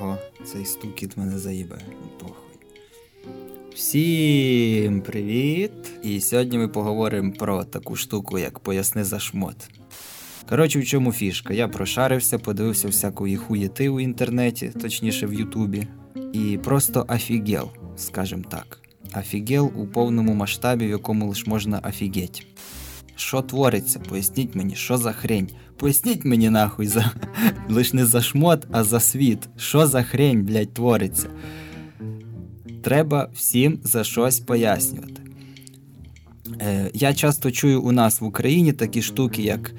Ого, цей стукіт мене заїбе. Похуй. Всім привіт! І сьогодні ми поговоримо про таку штуку, як поясни за шмот. Коротше, в чому фішка? Я прошарився, подивився всякої хуєти у інтернеті, точніше в Ютубі, і просто офігел, скажімо так. Офігел у повному масштабі, в якому лише можна офігеть. Що твориться? Поясніть мені, що за хрень? Поясніть мені нахуй за лиш не за шмот, а за світ. Що за хрень, блядь, твориться? Треба всім за щось пояснювати. Е, Я часто чую у нас в Україні такі штуки, як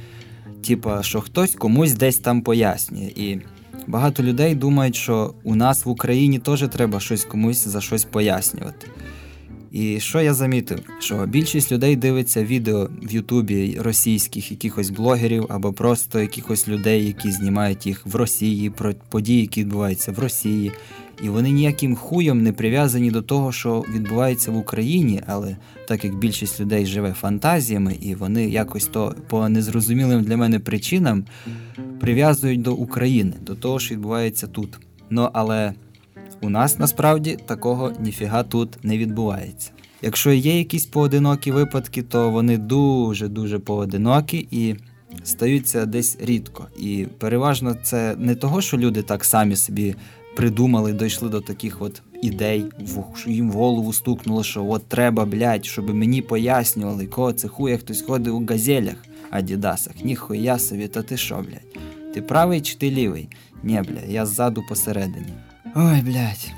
типа, що хтось комусь десь там пояснює. І багато людей думають, що у нас в Україні теж треба щось комусь за щось пояснювати. І що я замітив? Що більшість людей дивиться відео в Ютубі російських якихось блогерів або просто якихось людей, які знімають їх в Росії, про події, які відбуваються в Росії. І вони ніяким хуєм не прив'язані до того, що відбувається в Україні, але так як більшість людей живе фантазіями, і вони якось то по незрозумілим для мене причинам прив'язують до України, до того, що відбувається тут. Ну але у нас насправді такого ніфіга тут не відбувається. Якщо є якісь поодинокі випадки, то вони дуже-дуже поодинокі і стаються десь рідко. І переважно це не того, що люди так самі собі придумали, дійшли до таких от ідей, їм в голову стукнуло, що от треба, блядь, щоб мені пояснювали, кого це хуя хтось ходить у газелях, адідасах. Ніхуя собі, та ти що, блядь? Ти правий чи ти лівий? Ні, бля, я ззаду посередині. Ой, блядь.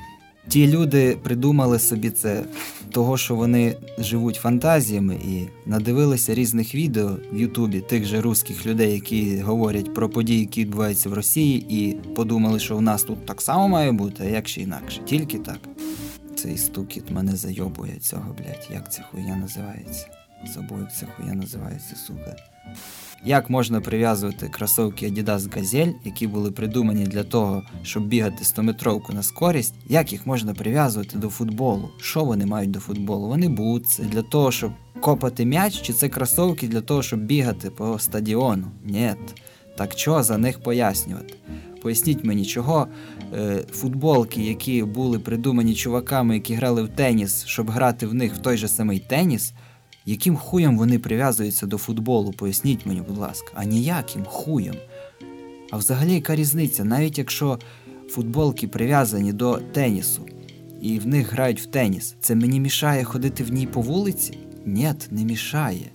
Ті люди придумали собі це того, що вони живуть фантазіями і надивилися різних відео в Ютубі тих же русських людей, які говорять про події, які відбуваються в Росії, і подумали, що в нас тут так само має бути, а як ще інакше. Тільки так. Цей стукіт мене зайобує цього, блядь. Як ця хуйня називається? Як ця хуйня називається, сука. Як можна прив'язувати кросовки Adidas Gazelle, які були придумані для того, щоб бігати 100-метровку на скорість, як їх можна прив'язувати до футболу? Що вони мають до футболу? Вони бутси для того, щоб копати м'яч, чи це кросовки для того, щоб бігати по стадіону? Ні. Так що за них пояснювати? Поясніть мені, чого е, футболки, які були придумані чуваками, які грали в теніс, щоб грати в них в той же самий теніс яким хуєм вони прив'язуються до футболу, поясніть мені, будь ласка, а ніяким хуєм. А взагалі, яка різниця, навіть якщо футболки прив'язані до тенісу і в них грають в теніс, це мені мішає ходити в ній по вулиці? Ні, не мішає.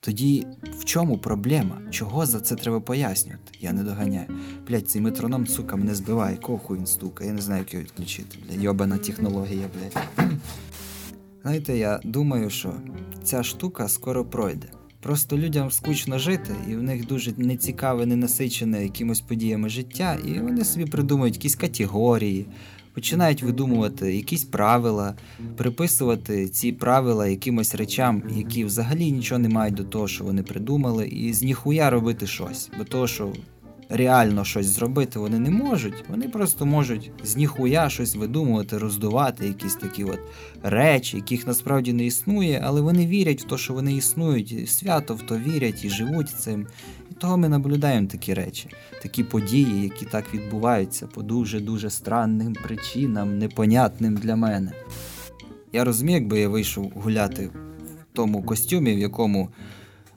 Тоді в чому проблема? Чого за це треба пояснювати? Я не доганяю. Блять, цей метроном, сука, мене збиває, кого він стука, я не знаю, як його відключити. Бля, йобана технологія, блядь. Знаєте, я думаю, що ця штука скоро пройде. Просто людям скучно жити, і в них дуже нецікаве, ненасичене якимось подіями життя, і вони собі придумують якісь категорії, починають видумувати якісь правила, приписувати ці правила якимось речам, які взагалі нічого не мають до того, що вони придумали, і з ніхуя робити щось. Бо того, що реально щось зробити вони не можуть. Вони просто можуть з ніхуя щось видумувати, роздувати якісь такі от речі, яких насправді не існує, але вони вірять в те, що вони існують, і свято в то вірять і живуть цим. І того ми наблюдаємо такі речі, такі події, які так відбуваються по дуже-дуже странним причинам, непонятним для мене. Я розумію, якби я вийшов гуляти в тому костюмі, в якому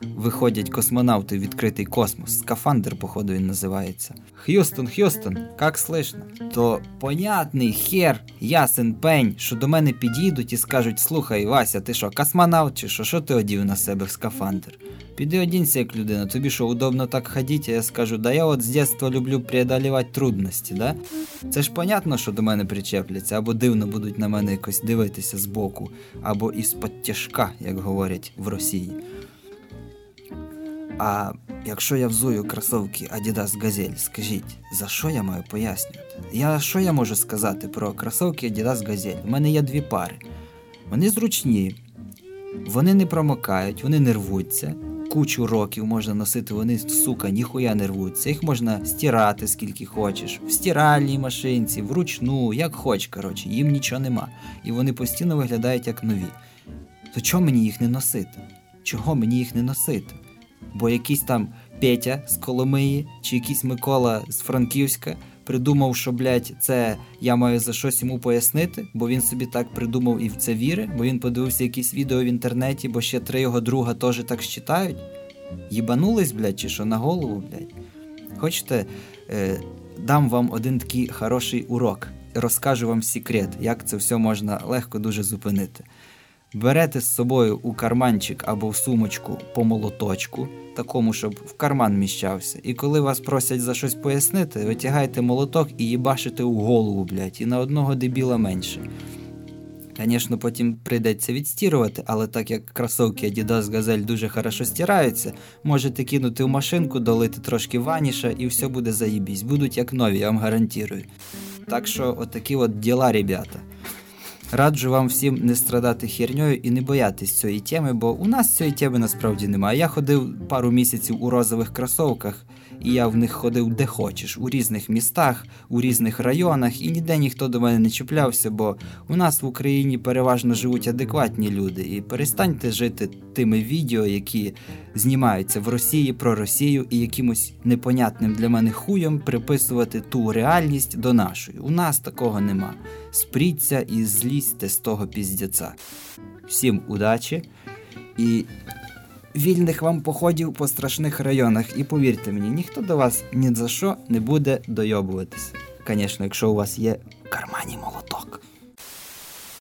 виходять космонавти в відкритий космос. Скафандр, походу, він називається. Х'юстон, Х'юстон, як слышно? То понятний хер, ясен пень, що до мене підійдуть і скажуть: слухай, Вася, ти що, космонавт чи що? Що ти одів на себе в скафандр? Піди одінься як людина, тобі що удобно так ходити, а я скажу, да я от з дитинства люблю преодолівати трудності, да? Це ж понятно, що до мене причепляться, або дивно будуть на мене якось дивитися збоку, або із-под тяжка, як говорять в Росії. А якщо я взую кросовки Adidas Gazelle, скажіть, за що я маю пояснювати? Я що я можу сказати про кросовки Adidas Gazelle? У мене є дві пари. Вони зручні, вони не промокають, вони не рвуться. Кучу років можна носити, вони, сука, ніхуя не рвуться. Їх можна стирати скільки хочеш, в стиральній машинці, вручну, як хоч, коротше, їм нічого нема. І вони постійно виглядають як нові. То чого мені їх не носити? Чого мені їх не носити? Бо якийсь там Петя з Коломиї чи якийсь Микола з Франківська придумав, що, блядь, це я маю за щось йому пояснити, бо він собі так придумав і в це вірить, бо він подивився якісь відео в інтернеті, бо ще три його друга теж так считають. Їбанулись, блядь, чи що на голову, блядь. Хочете, е, дам вам один такий хороший урок. Розкажу вам секрет, як це все можна легко дуже зупинити. Берете з собою у карманчик або в сумочку по молоточку, такому, щоб в карман міщався. І коли вас просять за щось пояснити, витягаєте молоток і їбашите у голову, блядь, і на одного дебіла менше. Звісно, потім прийдеться відстірувати, але так як кросовки Adidas Gazelle дуже хорошо стираються, можете кинути в машинку, долити трошки ваніша і все буде заїбісь. Будуть як нові, я вам гарантую. Так що, отакі от діла, ребята. Раджу вам всім не страдати херньою і не боятись цієї теми, бо у нас цієї теми насправді немає. Я ходив пару місяців у розових кросовках, і я в них ходив де хочеш, у різних містах, у різних районах, і ніде ніхто до мене не чіплявся, бо у нас в Україні переважно живуть адекватні люди. І перестаньте жити тими відео, які знімаються в Росії про Росію і якимось непонятним для мене хуєм приписувати ту реальність до нашої. У нас такого нема. Спріться і злізьте з того піздяця. Всім удачі і вільних вам походів по страшних районах. І повірте мені, ніхто до вас ні за що не буде дойобуватися. Звісно, якщо у вас є в кармані молоток.